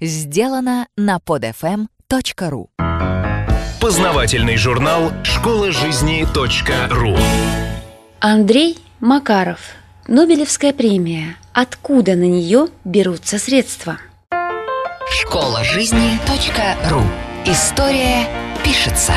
Сделано на podfm.ru Познавательный журнал «Школа жизни .ру» Андрей Макаров. Нобелевская премия. Откуда на нее берутся средства? Школа жизни .ру История пишется.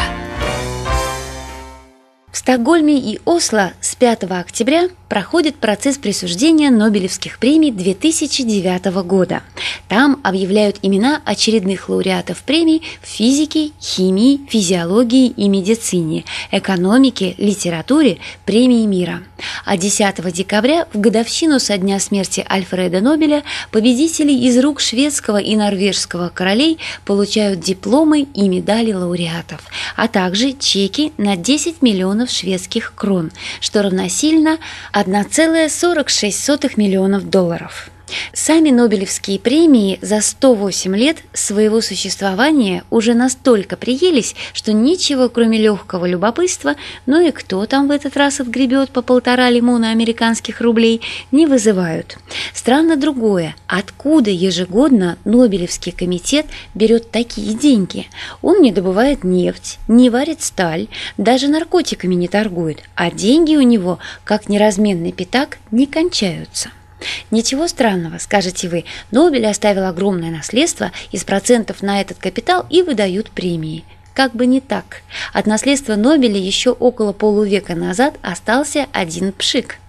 В Стокгольме и Осло 5 октября проходит процесс присуждения Нобелевских премий 2009 года. Там объявляют имена очередных лауреатов премий в физике, химии, физиологии и медицине, экономике, литературе, премии мира. А 10 декабря, в годовщину со дня смерти Альфреда Нобеля, победители из рук шведского и норвежского королей получают дипломы и медали лауреатов, а также чеки на 10 миллионов шведских крон, что равносильно 1,46 миллионов долларов. Сами Нобелевские премии за 108 лет своего существования уже настолько приелись, что ничего, кроме легкого любопытства, ну и кто там в этот раз отгребет по полтора лимона американских рублей, не вызывают. Странно другое, откуда ежегодно Нобелевский комитет берет такие деньги? Он не добывает нефть, не варит сталь, даже наркотиками не торгует, а деньги у него, как неразменный пятак, не кончаются. Ничего странного, скажете вы, Нобель оставил огромное наследство, из процентов на этот капитал и выдают премии. Как бы не так. От наследства Нобеля еще около полувека назад остался один пшик –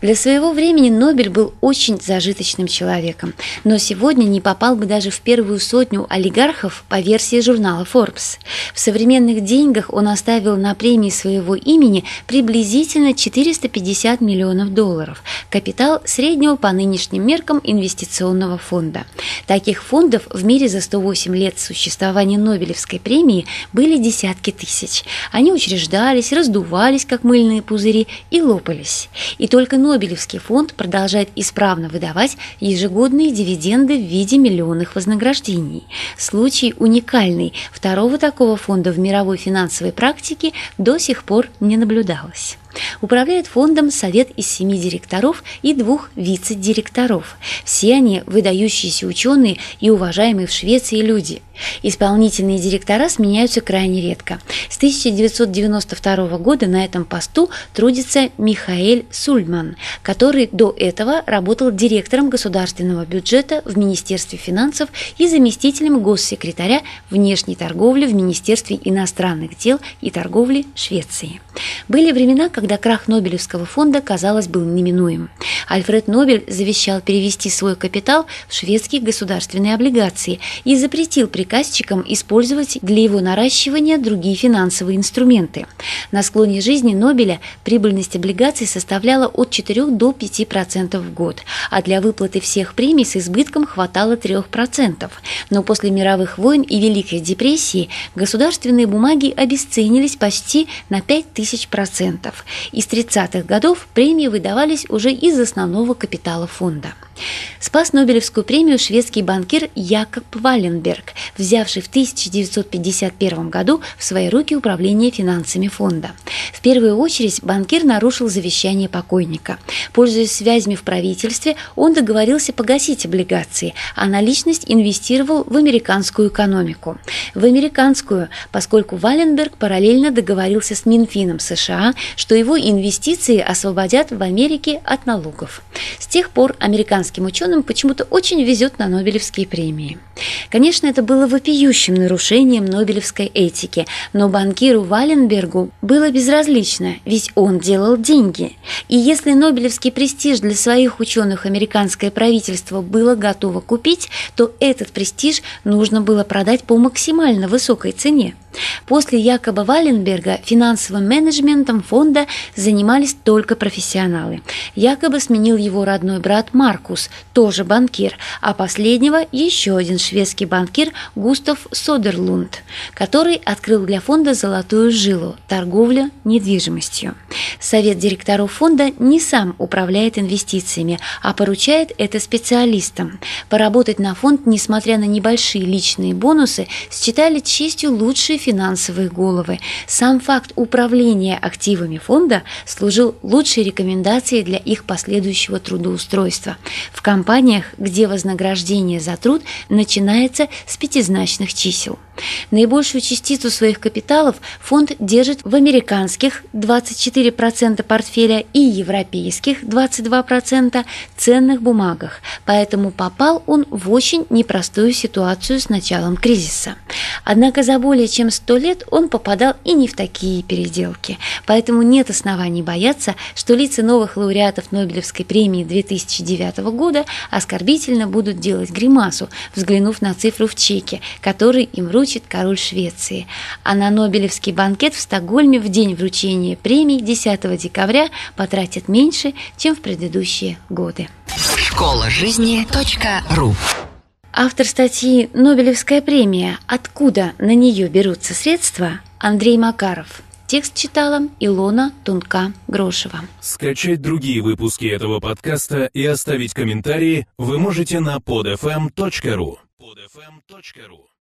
для своего времени Нобель был очень зажиточным человеком, но сегодня не попал бы даже в первую сотню олигархов по версии журнала Forbes. В современных деньгах он оставил на премии своего имени приблизительно 450 миллионов долларов, капитал среднего по нынешним меркам инвестиционного фонда. Таких фондов в мире за 108 лет существования Нобелевской премии были десятки тысяч. Они учреждались, раздувались, как мыльные пузыри, и лопались. И только Нобелевский фонд продолжает исправно выдавать ежегодные дивиденды в виде миллионных вознаграждений. Случай уникальный. Второго такого фонда в мировой финансовой практике до сих пор не наблюдалось. Управляет фондом совет из семи директоров и двух вице-директоров. Все они выдающиеся ученые и уважаемые в Швеции люди. Исполнительные директора сменяются крайне редко. С 1992 года на этом посту трудится Михаэль Сульман, который до этого работал директором государственного бюджета в Министерстве финансов и заместителем госсекретаря внешней торговли в Министерстве иностранных дел и торговли Швеции. Были времена, когда крах Нобелевского фонда, казалось, был неминуем. Альфред Нобель завещал перевести свой капитал в шведские государственные облигации и запретил приказчикам использовать для его наращивания другие финансовые инструменты. На склоне жизни Нобеля прибыльность облигаций составляла от 4 до 5% в год, а для выплаты всех премий с избытком хватало 3%. Но после мировых войн и Великой депрессии государственные бумаги обесценились почти на 5000%. Из 30-х годов премии выдавались уже из основного капитала фонда. Спас Нобелевскую премию шведский банкир Якоб Валенберг, взявший в 1951 году в свои руки управление финансами фонда. В первую очередь банкир нарушил завещание покойника. Пользуясь связями в правительстве, он договорился погасить облигации, а наличность инвестировал в американскую экономику. В американскую, поскольку Валенберг параллельно договорился с Минфином США, что его инвестиции освободят в Америке от налогов. С тех пор американским ученым почему-то очень везет на Нобелевские премии. Конечно, это было вопиющим нарушением Нобелевской этики, но банкиру Валенбергу было безразлично, ведь он делал деньги. И если Нобелевский престиж для своих ученых американское правительство было готово купить, то этот престиж нужно было продать по максимально высокой цене. После Якоба Валенберга финансовым менеджментом фонда занимались только профессионалы. Якоба сменил его родной брат Маркус, тоже банкир, а последнего еще один шведский банкир Густав Содерлунд, который открыл для фонда золотую жилу – торговля недвижимостью. Совет директоров фонда не сам управляет инвестициями, а поручает это специалистам. Поработать на фонд, несмотря на небольшие личные бонусы, считали честью лучшие финансовые головы. Сам факт управления активами фонда служил лучшей рекомендацией для их последующего трудоустройства. В компаниях, где вознаграждение за труд начинается с пятизначных чисел. Наибольшую частицу своих капиталов фонд держит в американских 24% портфеля и европейских 22% ценных бумагах, поэтому попал он в очень непростую ситуацию с началом кризиса. Однако за более чем 100 лет он попадал и не в такие переделки, поэтому нет оснований бояться, что лица новых лауреатов Нобелевской премии 2009 года оскорбительно будут делать гримасу, взглянув на цифру в чеке, который им вручит король Швеции. А на Нобелевский банкет в Стокгольме в день вручения премии 10 декабря потратят меньше, чем в предыдущие годы. Школа жизни .ру Автор статьи «Нобелевская премия. Откуда на нее берутся средства» Андрей Макаров. Текст читала Илона Тунка-Грошева. Скачать другие выпуски этого подкаста и оставить комментарии вы можете на podfm.ru.